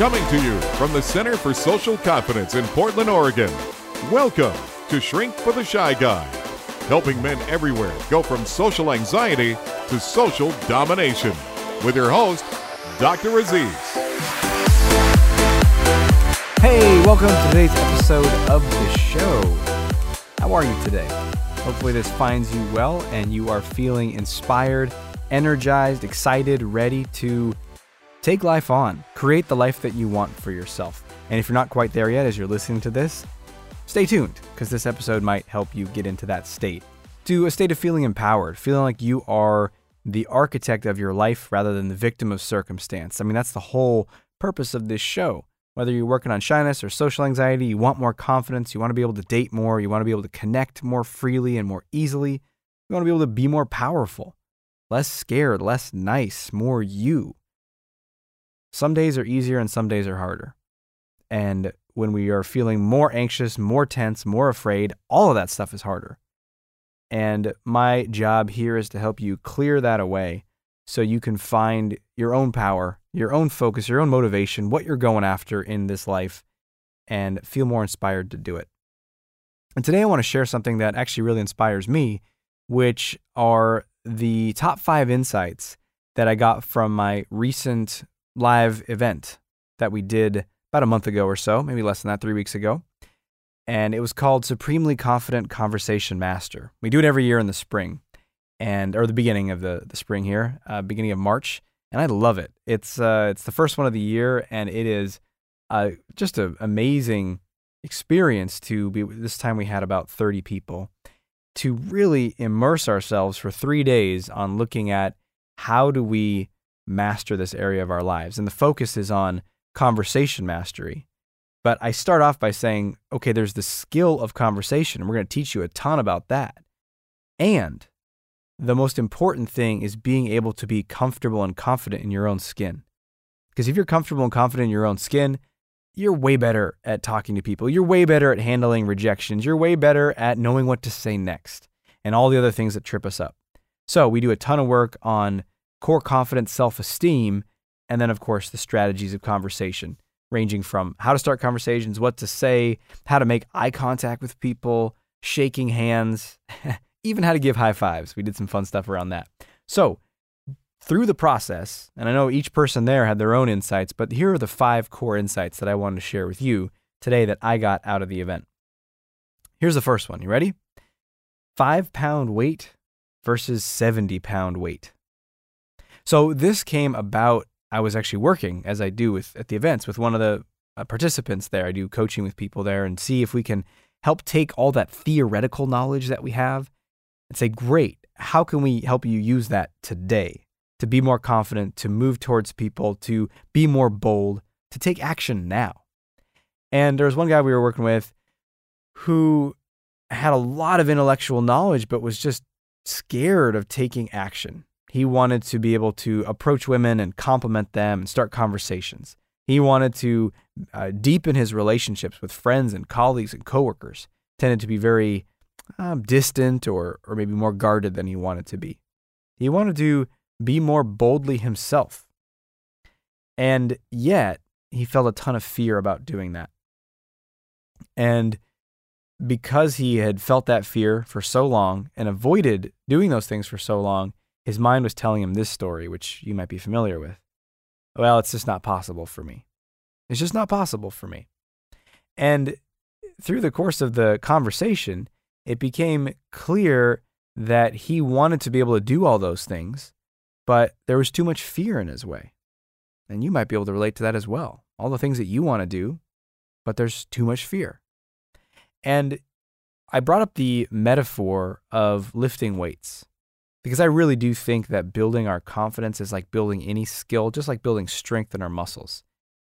Coming to you from the Center for Social Confidence in Portland, Oregon. Welcome to Shrink for the Shy Guy, helping men everywhere go from social anxiety to social domination. With your host, Dr. Aziz. Hey, welcome to today's episode of the show. How are you today? Hopefully, this finds you well and you are feeling inspired, energized, excited, ready to take life on, create the life that you want for yourself. And if you're not quite there yet as you're listening to this, stay tuned because this episode might help you get into that state. To a state of feeling empowered, feeling like you are the architect of your life rather than the victim of circumstance. I mean, that's the whole purpose of this show. Whether you're working on shyness or social anxiety, you want more confidence, you want to be able to date more, you want to be able to connect more freely and more easily, you want to be able to be more powerful, less scared, less nice, more you. Some days are easier and some days are harder. And when we are feeling more anxious, more tense, more afraid, all of that stuff is harder. And my job here is to help you clear that away so you can find your own power, your own focus, your own motivation, what you're going after in this life, and feel more inspired to do it. And today I want to share something that actually really inspires me, which are the top five insights that I got from my recent live event that we did about a month ago or so, maybe less than that, three weeks ago. And it was called Supremely Confident Conversation Master. We do it every year in the spring and or the beginning of the, the spring here, uh, beginning of March. And I love it. It's uh, it's the first one of the year, and it is uh, just an amazing experience to be. This time we had about 30 people to really immerse ourselves for three days on looking at how do we master this area of our lives. And the focus is on conversation mastery. But I start off by saying, okay, there's the skill of conversation, and we're going to teach you a ton about that. And the most important thing is being able to be comfortable and confident in your own skin. Because if you're comfortable and confident in your own skin, you're way better at talking to people. You're way better at handling rejections. You're way better at knowing what to say next and all the other things that trip us up. So, we do a ton of work on core confidence, self esteem, and then, of course, the strategies of conversation, ranging from how to start conversations, what to say, how to make eye contact with people, shaking hands, even how to give high fives. We did some fun stuff around that. So, through the process, and I know each person there had their own insights, but here are the five core insights that I wanted to share with you today that I got out of the event. Here's the first one. You ready? Five pound weight versus 70 pound weight. So this came about. I was actually working as I do with at the events with one of the uh, participants there. I do coaching with people there and see if we can help take all that theoretical knowledge that we have and say, great, how can we help you use that today to be more confident, to move towards people, to be more bold, to take action now? And there was one guy we were working with who had a lot of intellectual knowledge, but was just scared of taking action. He wanted to be able to approach women and compliment them and start conversations. He wanted to uh, deepen his relationships with friends and colleagues and coworkers. Tended to be very um, distant or or maybe more guarded than he wanted to be. He wanted to be more boldly himself. And yet, he felt a ton of fear about doing that. And because he had felt that fear for so long and avoided doing those things for so long, his mind was telling him this story, which you might be familiar with. Well, it's just not possible for me. It's just not possible for me. And through the course of the conversation, it became clear that he wanted to be able to do all those things, but there was too much fear in his way. And you might be able to relate to that as well. All the things that you want to do, but there's too much fear. And I brought up the metaphor of lifting weights because I really do think that building our confidence is like building any skill, just like building strength in our muscles.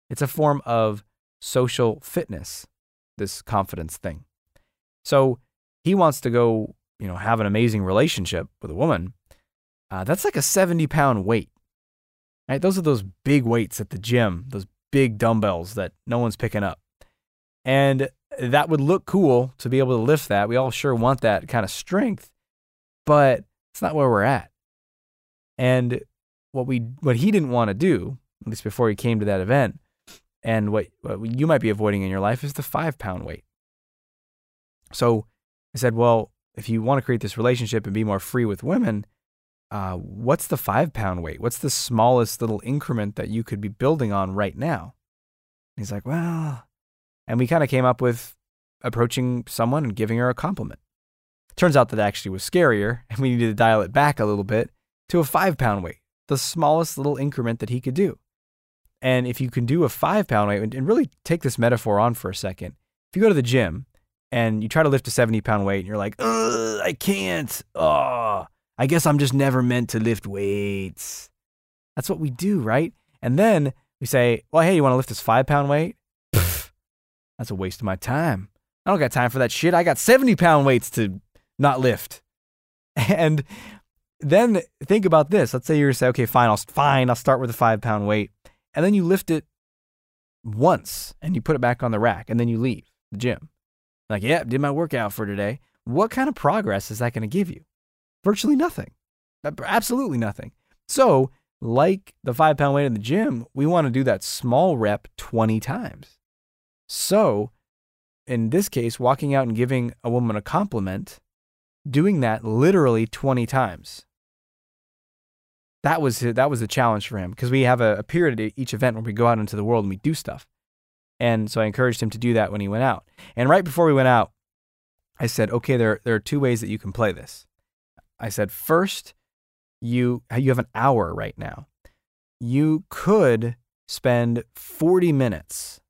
It's a form of social fitness, this confidence thing. So he wants to go, you know, have an amazing relationship with a woman. Uh, that's like a 70 pound weight, right? Those are those big weights at the gym, those big dumbbells that no one's picking up. And that would look cool to be able to lift that. We all sure want that kind of strength, but it's not where we're at. And what we what he didn't want to do, at least before he came to that event, And what, what you might be avoiding in your life is the five pound weight. So I said, well, if you want to create this relationship and be more free with women, uh, what's the five pound weight? What's the smallest little increment that you could be building on right now? And he's like, well, and we kind of came up with approaching someone and giving her a compliment. Turns out that actually was scarier, and we needed to dial it back a little bit to a five pound weight, the smallest little increment that he could do. And if you can do a five pound weight, and really take this metaphor on for a second, if you go to the gym and you try to lift a 70 pound weight and you're like, I can't. Oh, I guess I'm just never meant to lift weights. That's what we do, right? And then we say, well, hey, you want to lift this five pound weight? Pfft, that's a waste of my time. I don't got time for that shit. I got 70 pound weights to not lift. And then think about this. Let's say you're say, okay, fine, I'll fine, I'll start with a five pound weight. And then you lift it once and you put it back on the rack and then you leave the gym. Like, yeah, did my workout for today. What kind of progress is that going to give you? Virtually nothing. Absolutely nothing. So, like the five pound weight in the gym, we want to do that small rep 20 times. So, in this case, walking out and giving a woman a compliment, doing that literally 20 times. That was that was the challenge for him because we have a, a period at each event where we go out into the world and we do stuff. And so I encouraged him to do that when he went out. And right before we went out, I said, okay, there, there are two ways that you can play this. I said, first, you, you have an hour right now. You could spend 40 minutes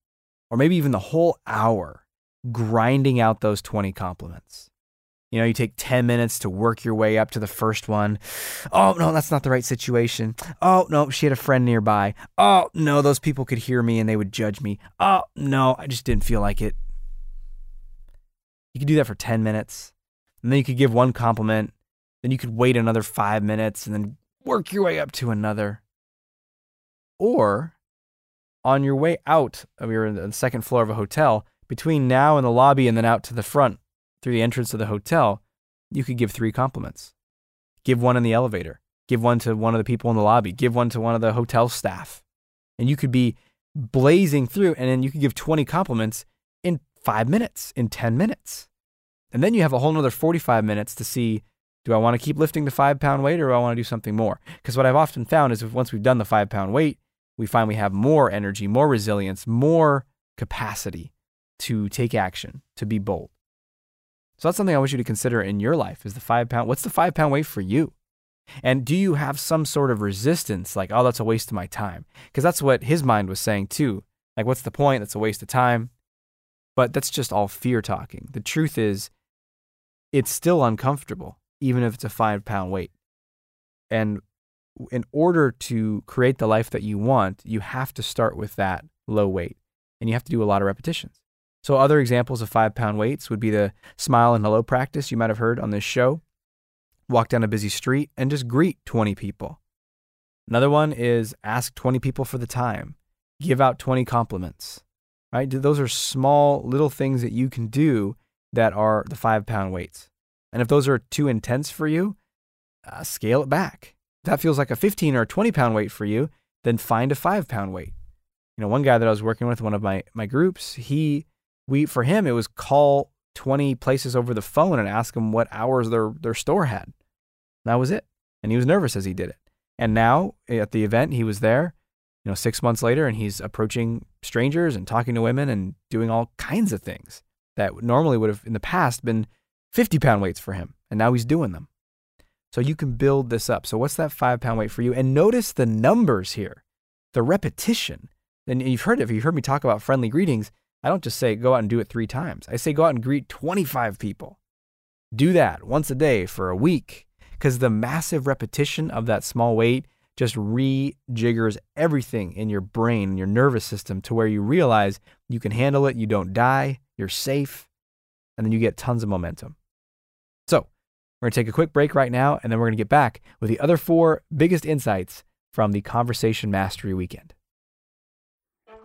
or maybe even the whole hour grinding out those 20 compliments. You know, you take 10 minutes to work your way up to the first one. Oh, no, that's not the right situation. Oh, no, she had a friend nearby. Oh, no, those people could hear me and they would judge me. Oh, no, I just didn't feel like it. You could do that for 10 minutes. And then you could give one compliment. Then you could wait another five minutes and then work your way up to another. Or on your way out, we were in the second floor of a hotel, between now and the lobby and then out to the front through the entrance of the hotel, you could give three compliments. Give one in the elevator, give one to one of the people in the lobby, give one to one of the hotel staff. And you could be blazing through, and then you could give 20 compliments in five minutes, in 10 minutes. And then you have a whole another 45 minutes to see do I want to keep lifting the five pound weight or do I want to do something more? Because what I've often found is once we've done the five pound weight, we find we have more energy, more resilience, more capacity to take action, to be bold. So that's something I want you to consider in your life is the five pound. What's the five pound weight for you? And do you have some sort of resistance like, oh, that's a waste of my time? Because that's what his mind was saying too. Like, what's the point? That's a waste of time. But that's just all fear talking. The truth is, it's still uncomfortable, even if it's a five pound weight. And in order to create the life that you want, you have to start with that low weight and you have to do a lot of repetitions. So, other examples of five pound weights would be the smile and hello practice you might have heard on this show. Walk down a busy street and just greet 20 people. Another one is ask 20 people for the time, give out 20 compliments right? Those are small little things that you can do that are the five pound weights. And if those are too intense for you, uh, scale it back. If that feels like a 15 or a 20 pound weight for you, then find a five pound weight. You know, one guy that I was working with, one of my, my groups, he, we, for him, it was call 20 places over the phone and ask them what hours their, their store had. that was it. And he was nervous as he did it. And now eh, at the event, he was there you know, six months later, and he's approaching strangers and talking to women and doing all kinds of things that normally would have in the past been 50 pound weights for him. And now he's doing them. So you can build this up. So, what's that five pound weight for you? And notice the numbers here, the repetition. And you've heard if you've heard me talk about friendly greetings, I don't just say go out and do it three times. I say go out and greet 25 people. Do that once a day for a week because the massive repetition of that small weight just rejiggers everything in your brain your nervous system to where you realize you can handle it, you don't die, you're safe, and then you get tons of momentum. So, we're going to take a quick break right now, and then we're going to get back with the other four biggest insights from the Conversation Mastery Weekend.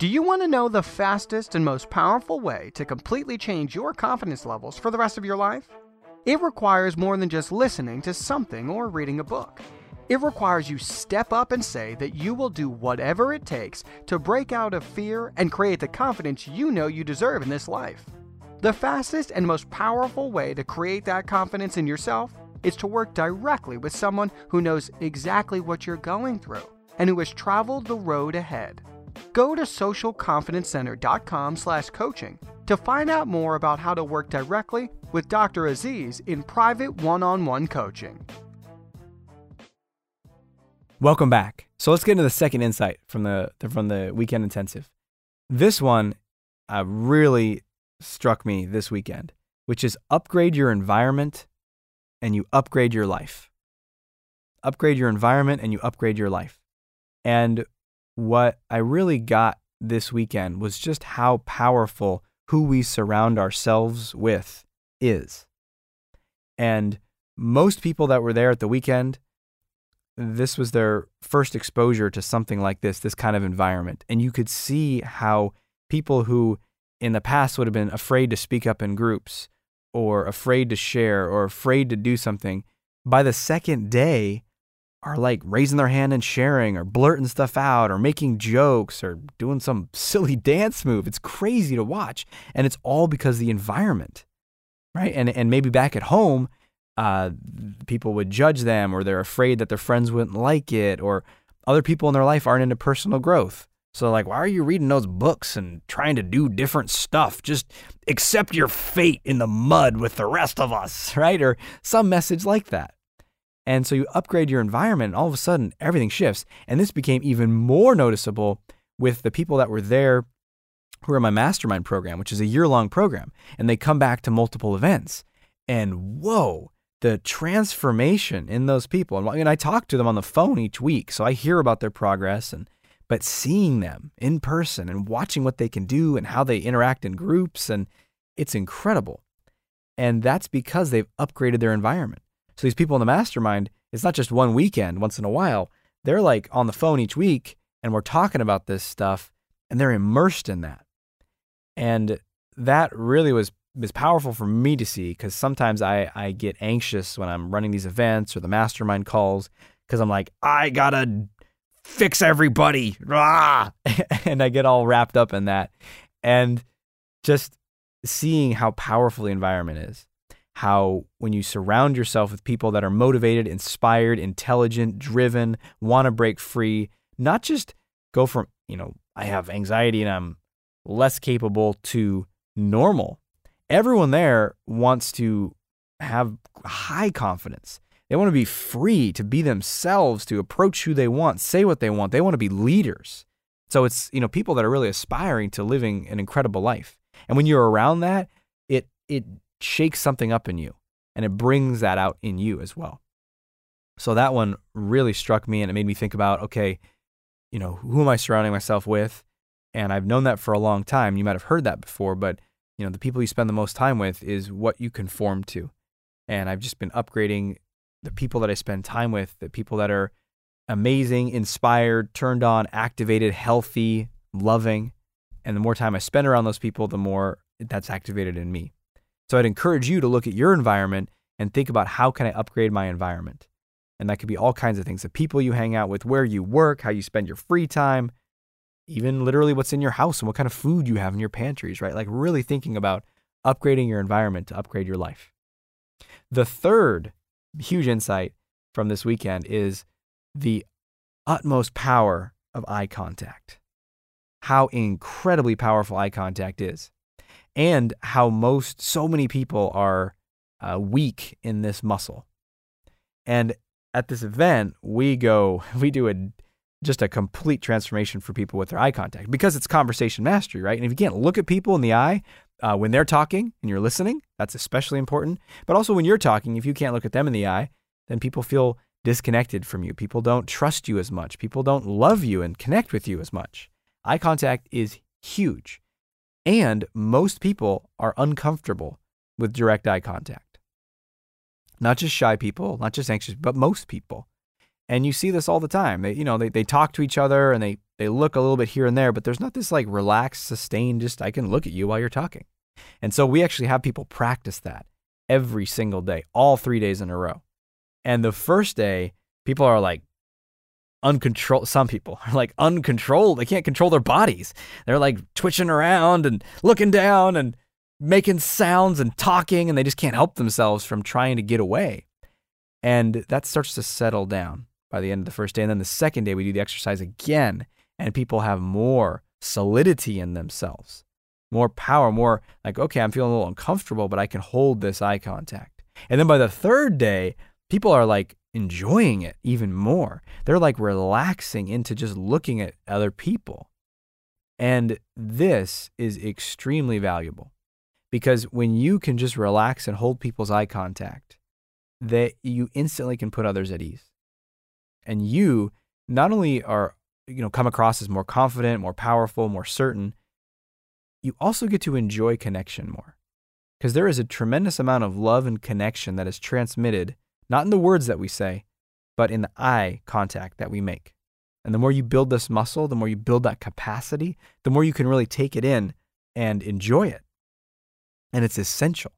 Do you want to know the fastest and most powerful way to completely change your confidence levels for the rest of your life? It requires more than just listening to something or reading a book. It requires you step up and say that you will do whatever it takes to break out of fear and create the confidence you know you deserve in this life. The fastest and most powerful way to create that confidence in yourself is to work directly with someone who knows exactly what you're going through and who has traveled the road ahead. Go to socialconfidencecenter.com/coaching to find out more about how to work directly with Dr. Aziz in private one-on-one coaching. Welcome back. So let's get into the second insight from the from the weekend intensive. This one uh, really struck me this weekend, which is upgrade your environment and you upgrade your life. Upgrade your environment and you upgrade your life. And what I really got this weekend was just how powerful who we surround ourselves with is. And most people that were there at the weekend, this was their first exposure to something like this, this kind of environment. And you could see how people who in the past would have been afraid to speak up in groups or afraid to share or afraid to do something, by the second day are like raising their hand and sharing or blurting stuff out or making jokes or doing some silly dance move. It's crazy to watch. And it's all because the environment, right? And, and maybe back at home, uh, people would judge them or they're afraid that their friends wouldn't like it or other people in their life aren't into personal growth. So, like, why are you reading those books and trying to do different stuff? Just accept your fate in the mud with the rest of us, right? Or some message like that. And so you upgrade your environment, and all of a sudden everything shifts. And this became even more noticeable with the people that were there who are in my mastermind program, which is a year long program. And they come back to multiple events. And whoa, the transformation in those people. And, and I talk to them on the phone each week. So I hear about their progress and but seeing them in person and watching what they can do and how they interact in groups and it's incredible. And that's because they've upgraded their environment. So these people in the mastermind, it's not just one weekend, once in a while. They're like on the phone each week and we're talking about this stuff and they're immersed in that. And that really was was powerful for me to see because sometimes I, I get anxious when I'm running these events or the mastermind calls because I'm like, I gotta fix everybody. Rah! and I get all wrapped up in that. And just seeing how powerful the environment is, how when you surround yourself with people that are motivated, inspired, intelligent, driven, want to break free, not just go from, you know, I have anxiety and I'm less capable to normal. Everyone there wants to have high confidence. They want to be free to be themselves, to approach who they want, say what they want. They want to be leaders. So it's, you know, people that are really aspiring to living an incredible life. And when you're around that, it it shakes something up in you and it brings that out in you as well. So that one really struck me and it made me think about, okay, you know, who am I surrounding myself with? And I've known that for a long time. You might have heard that before, but you know, the people you spend the most time with is what you conform to. And I've just been upgrading the people that I spend time with, the people that are amazing, inspired, turned on, activated, healthy, loving. And the more time I spend around those people, the more that's activated in me. So I'd encourage you to look at your environment and think about how can I upgrade my environment? And that could be all kinds of things the people you hang out with, where you work, how you spend your free time, even literally what's in your house and what kind of food you have in your pantries, right? Like really thinking about upgrading your environment to upgrade your life. The third huge insight from this weekend is the utmost power of eye contact. How incredibly powerful eye contact is, and how most, so many people are uh, weak in this muscle. And at this event, we go, we do a just a complete transformation for people with their eye contact because it's conversation mastery, right? And if you can't look at people in the eye, uh, when they're talking and you're listening, that's especially important. But also when you're talking, if you can't look at them in the eye, then people feel disconnected from you. People don't trust you as much. People don't love you and connect with you as much. Eye contact is huge. And most people are uncomfortable with direct eye contact. Not just shy people, not just anxious, but most people. And you see this all the time. They, you know, they, they talk to each other and they, they look a little bit here and there, but there's not this like relaxed, sustained, just I can look at you while you're talking. And so we actually have people practice that every single day, all three days in a row. And the first day, people are like uncontrolled. Some people are like uncontrolled. They can't control their bodies. They're like twitching around and looking down and making sounds and talking, and they just can't help themselves from trying to get away. And that starts to settle down by the end of the first day. And then the second day, we do the exercise again, and people have more solidity in themselves, more power, more like, okay, I'm feeling a little uncomfortable, but I can hold this eye contact. And then by the third day, people are like enjoying it even more. They're like relaxing into just looking at other people. And this is extremely valuable because when you can just relax and hold people's eye contact, that you instantly can put others at ease. And you not only are, you know, come across as more confident, more powerful, more certain, you also get to enjoy connection more. Because there is a tremendous amount of love and connection that is transmitted not in the words that we say, but in the eye contact that we make. And the more you build this muscle, the more you build that capacity, the more you can really take it in and enjoy it. And it's essential.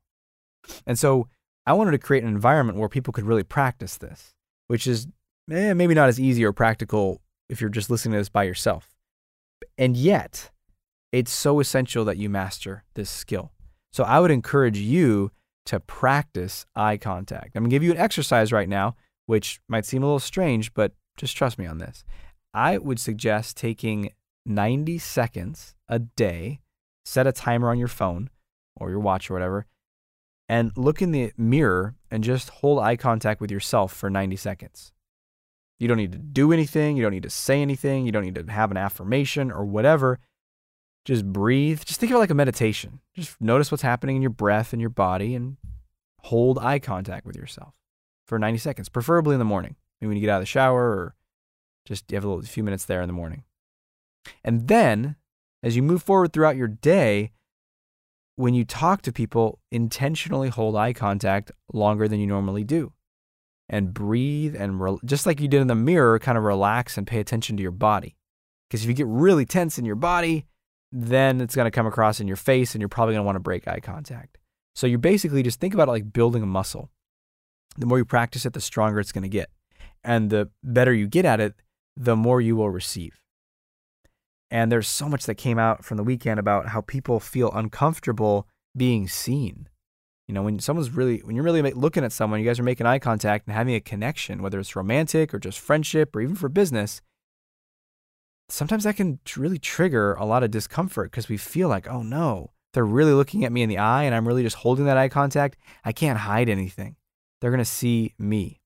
And so I wanted to create an environment where people could really practice this, which is eh, maybe not as easy or practical if you're just listening to this by yourself. And yet, it's so essential that you master this skill. So I would encourage you to practice eye contact. I'm going to give you an exercise right now, which might seem a little strange, but just trust me on this. I would suggest taking 90 seconds a day, set a timer on your phone or your watch or whatever, and look in the mirror and just hold eye contact with yourself for 90 seconds. You don't need to do anything, you don't need to say anything, you don't need to have an affirmation or whatever. Just breathe. Just think of it like a meditation. Just notice what's happening in your breath and your body and hold eye contact with yourself for 90 seconds, preferably in the morning. Maybe when you get out of the shower or just you have a, little, few minutes there in the morning. And then as you move forward throughout your day, when you talk to people, intentionally hold eye contact longer than you normally do. And breathe and re- just like you did in the mirror, kind of relax and pay attention to your body. Because if you get really tense in your body, then it's going to come across in your face and you're probably going to want to break eye contact. So you basically just think about it like building a muscle. The more you practice it, the stronger it's going to get. And the better you get at it, the more you will receive. And there's so much that came out from the weekend about how people feel uncomfortable being seen. You know, when someone's really, when you're really looking at someone, you guys are making eye contact and having a connection, whether it's romantic or just friendship or even for business, sometimes that can really trigger a lot of discomfort because we feel like, oh no, they're really looking at me in the eye and I'm really just holding that eye contact. I can't hide anything. They're going to see me.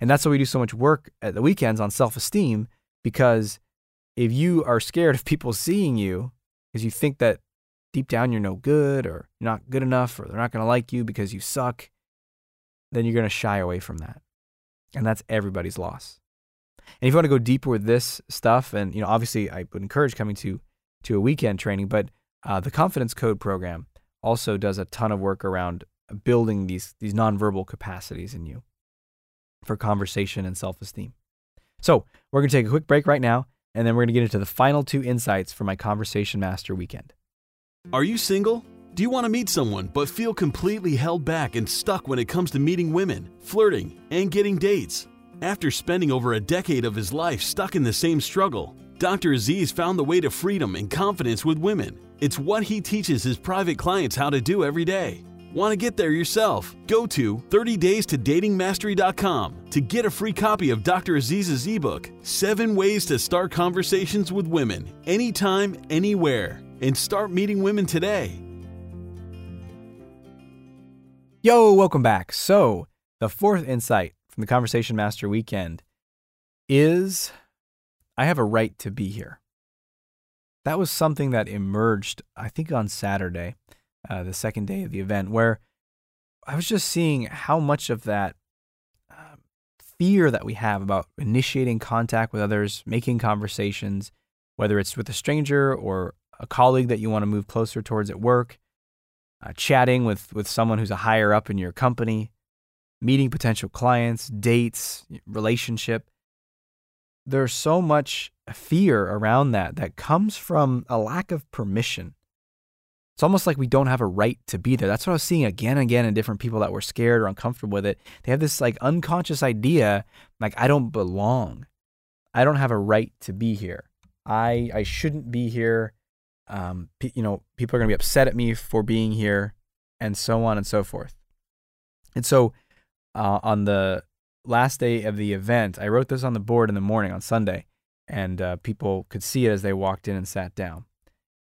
And that's why we do so much work at the weekends on self esteem because if you are scared of people seeing you because you think that deep down you're no good or you're not good enough or they're not going to like you because you suck, then you're going to shy away from that. And that's everybody's loss. And if you want to go deeper with this stuff, and you know, obviously, I would encourage coming to to a weekend training, but uh, the Confidence Code program also does a ton of work around building these these nonverbal capacities in you for conversation and self esteem. So we're going to take a quick break right now, and then we're going to get into the final two insights for my Conversation Master weekend. Are you single? Do you want to meet someone but feel completely held back and stuck when it comes to meeting women, flirting, and getting dates? After spending over a decade of his life stuck in the same struggle, Dr. Aziz found the way to freedom and confidence with women. It's what he teaches his private clients how to do every day. Want to get there yourself? Go to 30days to datingmastery.com to get a free copy of Dr. Aziz's ebook, 7 Ways to Start Conversations with Women, anytime, anywhere, and start meeting women today. Yo, welcome back. So, the fourth insight from the Conversation Master weekend is I have a right to be here. That was something that emerged, I think, on Saturday, uh, the second day of the event, where I was just seeing how much of that uh, fear that we have about initiating contact with others, making conversations, whether it's with a stranger or a colleague that you want to move closer towards at work, uh, chatting with, with someone who's a higher up in your company, meeting potential clients, dates, relationship. There's so much fear around that that comes from a lack of permission It's almost like we don't have a right to be there. That's what I was seeing again and again in different people that were scared or uncomfortable with it. They have this like unconscious idea like I don't belong. I don't have a right to be here. I I shouldn't be here. Um, you know, people are going to be upset at me for being here, and so on and so forth. And so, uh, on the last day of the event, I wrote this on the board in the morning on Sunday, and uh, people could see it as they walked in and sat down.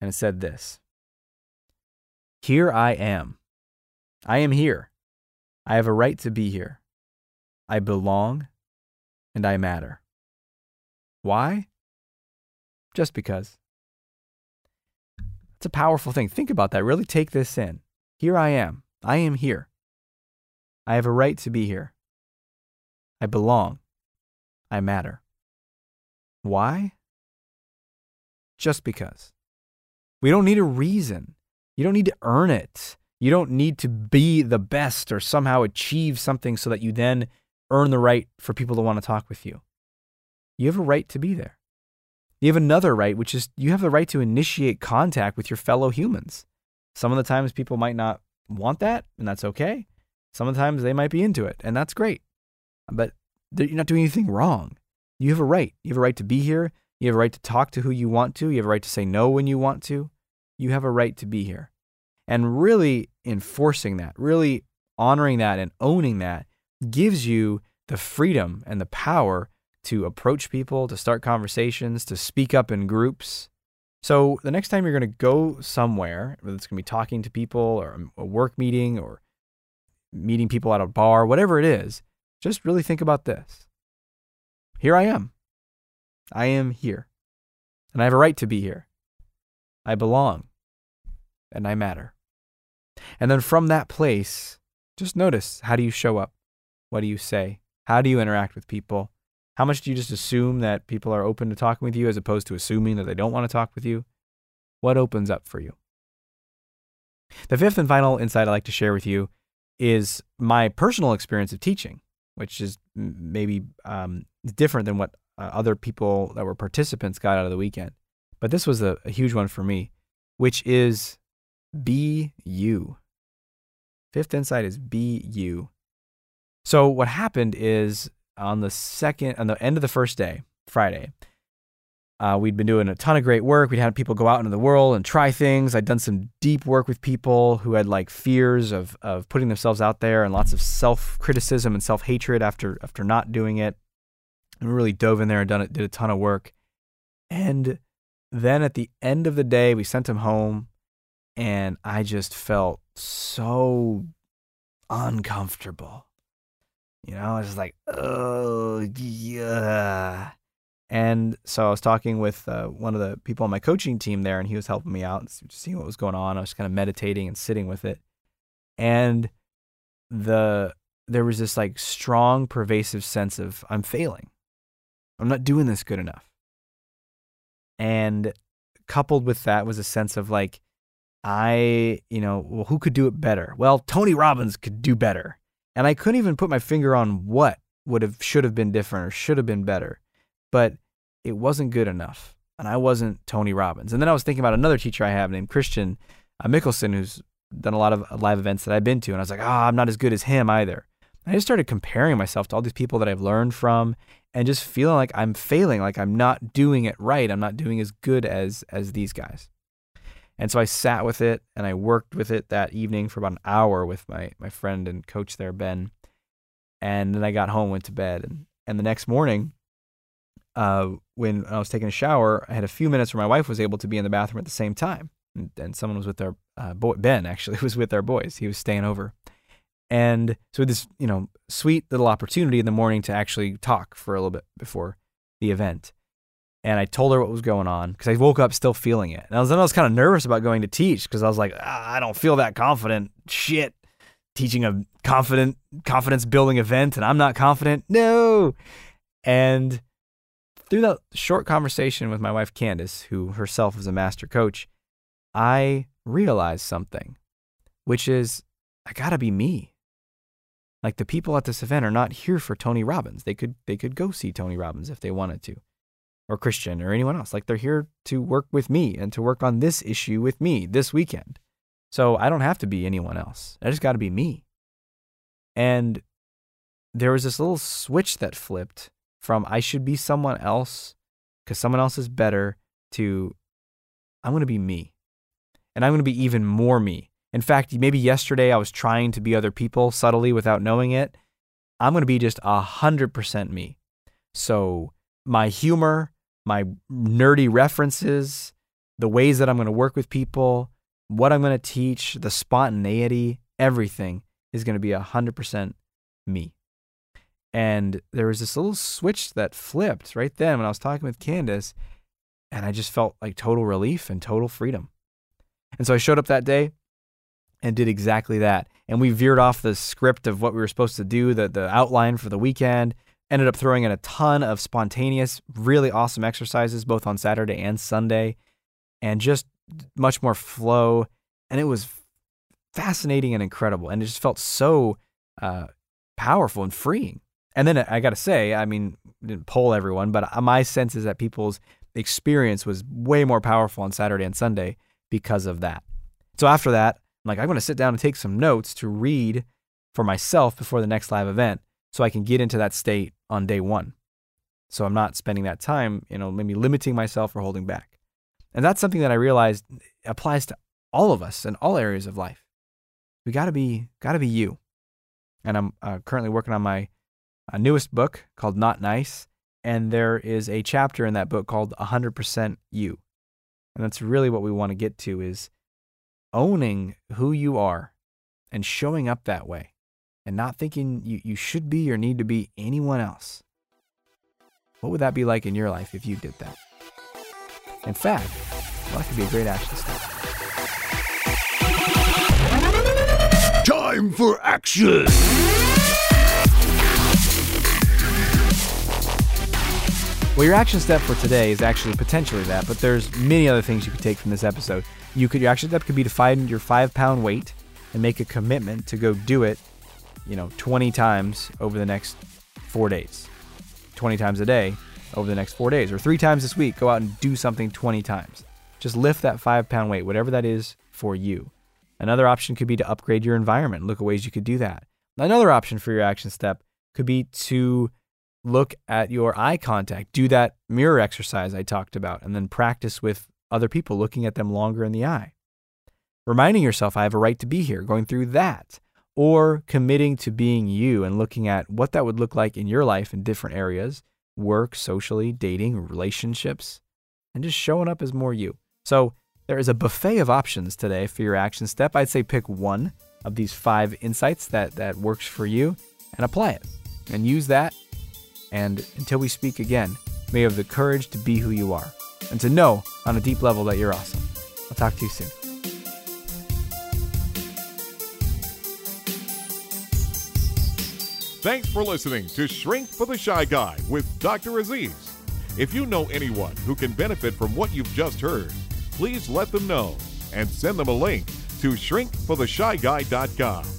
And it said this Here I am. I am here. I have a right to be here. I belong and I matter. Why? Just because. It's a powerful thing. Think about that. Really take this in. Here I am. I am here. I have a right to be here. I belong. I matter. Why? Just because. We don't need a reason. You don't need to earn it. You don't need to be the best or somehow achieve something so that you then earn the right for people to want to talk with you. You have a right to be there. You have another right, which is you have the right to initiate contact with your fellow humans. Some of the times people might not want that, and that's okay. Some of the times they might be into it, and that's great. But you're not doing anything wrong. You have a right. You have a right to be here. You have a right to talk to who you want to. You have a right to say no when you want to. You have a right to be here. And really enforcing that, really honoring that and owning that gives you the freedom and the power to approach people, to start conversations, to speak up in groups. So the next time you're going to go somewhere, whether it's going to be talking to people or a work meeting or meeting people at a bar, whatever it is, just really think about this. Here I am. I am here. And I have a right to be here. I belong. And I matter. And then from that place, just notice how do you show up? What do you say? How do you interact with people? How much do you just assume that people are open to talking with you as opposed to assuming that they don't want to talk with you? What opens up for you? The fifth and final insight I'd like to share with you is my personal experience of teaching, which is maybe um, different than what uh, other people that were participants got out of the weekend. But this was a, a huge one for me, which is be you. Fifth insight is be you. So what happened is on the second, on the end of the first day, Friday, uh, we'd been doing a ton of great work. We'd had people go out into the world and try things. I'd done some deep work with people who had like fears of of putting themselves out there and lots of self criticism and self hatred after after not doing it. And we really dove in there and done it, did a ton of work. And then at the end of the day, we sent him home, and I just felt so uncomfortable. You know, I was like, oh yeah. And so I was talking with uh, one of the people on my coaching team there, and he was helping me out, seeing what was going on. I was kind of meditating and sitting with it, and the there was this like strong, pervasive sense of I'm failing. I'm not doing this good enough. And coupled with that was a sense of like, I, you know, well, who could do it better? Well, Tony Robbins could do better. And I couldn't even put my finger on what would have should have been different or should have been better but it wasn't good enough. And I wasn't Tony Robbins. And then I was thinking about another teacher I have named Christian uh, Mickelsen, who's done a lot of uh, live events that I've been to. And I was like, oh, I'm not as good as him either. I just started comparing myself to all these people that I've learned from and just feeling like I'm failing, like I'm not doing it right. I'm not doing as good as as these guys. And so I sat with it and I worked with it that evening for about an hour with my my friend and coach there, Ben. And then I got home, went to bed, and and the next morning uh, when I was taking a shower, I had a few minutes where my wife was able to be in the bathroom at the same time, and, and someone was with their uh, boy. Ben actually was with our boys. He was staying over, and so this you know sweet little opportunity in the morning to actually talk for a little bit before the event. And I told her what was going on because I woke up still feeling it. And I was, then I was kind of nervous about going to teach because I was like, ah, I don't feel that confident. Shit, teaching a confident confidence building event, and I'm not confident. No, and through that short conversation with my wife, Candace, who herself is a master coach, I realized something, which is I gotta be me. Like the people at this event are not here for Tony Robbins. They could they could go see Tony Robbins if they wanted to, or Christian or anyone else. Like they're here to work with me and to work on this issue with me this weekend. So I don't have to be anyone else. I just got to be me. And there was this little switch that flipped from I should be someone else because someone else is better to I'm going to be me. And I'm going to be even more me. In fact, maybe yesterday I was trying to be other people subtly without knowing it. I'm going to be just 100% me. So, my humor, my nerdy references, the ways that I'm going to work with people, what I'm going to teach, the spontaneity, everything is going to be 100% me. And there was this little switch that flipped right then when I was talking with Candace, and I just felt like total relief and total freedom. And so I showed up that day and did exactly that. And we veered off the script of what we were supposed to do, the, the outline for the weekend, ended up throwing in a ton of spontaneous, really awesome exercises, both on Saturday and Sunday, and just much more flow. And it was fascinating and incredible. And it just felt so uh, powerful and freeing. And then I got to say, I mean, didn't poll everyone, but uh, my sense is that people's experience was way more powerful on Saturday and Sunday because of that. So after that, I'm like, I'm going to sit down and take some notes to read for myself before the next live event so I can get into that state on day one. So I'm not spending that time, you know, maybe limiting myself or holding back. And that's something that I realized applies to all of us in all areas of life. We got to be got to be you. And I'm uh, currently working on my newest book called Not Nice, and there is a chapter in that book called 100% You. And that's really what we want to get to is owning who you are and showing up that way and not thinking you, you should be or need to be anyone else. What would that be like in your life if you did that? In fact, well, that could be a great action step. Time for action! Well, your action step for today is actually potentially that, but there's many other things you could take from this episode. You could your action step could be to find your five pound weight and make a commitment to go do it, you know, 20 times over the next four days, 20 times a day over the next four days, or three times this week. Go out and do something 20 times. Just lift that five pound weight, whatever that is for you. Another option could be to upgrade your environment. Look at ways you could do that. Another option for your action step could be to look at your eye contact, do that mirror exercise I talked about, and then practice with other people, looking at them longer in the eye. Reminding yourself, I have a right to be here, going through that. Or committing to being you and looking at what that would look like in your life in different areas work, socially, dating, relationships, and just showing up as more you. So there is a buffet of options today for your action step. I'd say pick one of these five insights that, that works for you and apply it and use that and until we speak again, may you have the courage to be who you are and to know on a deep level that you're awesome. I'll talk to you soon. Thanks for listening to Shrink for the Shy Guy with Dr. Aziz. If you know anyone who can benefit from what you've just heard, please let them know and send them a link to shrinkfortheshyguy.com.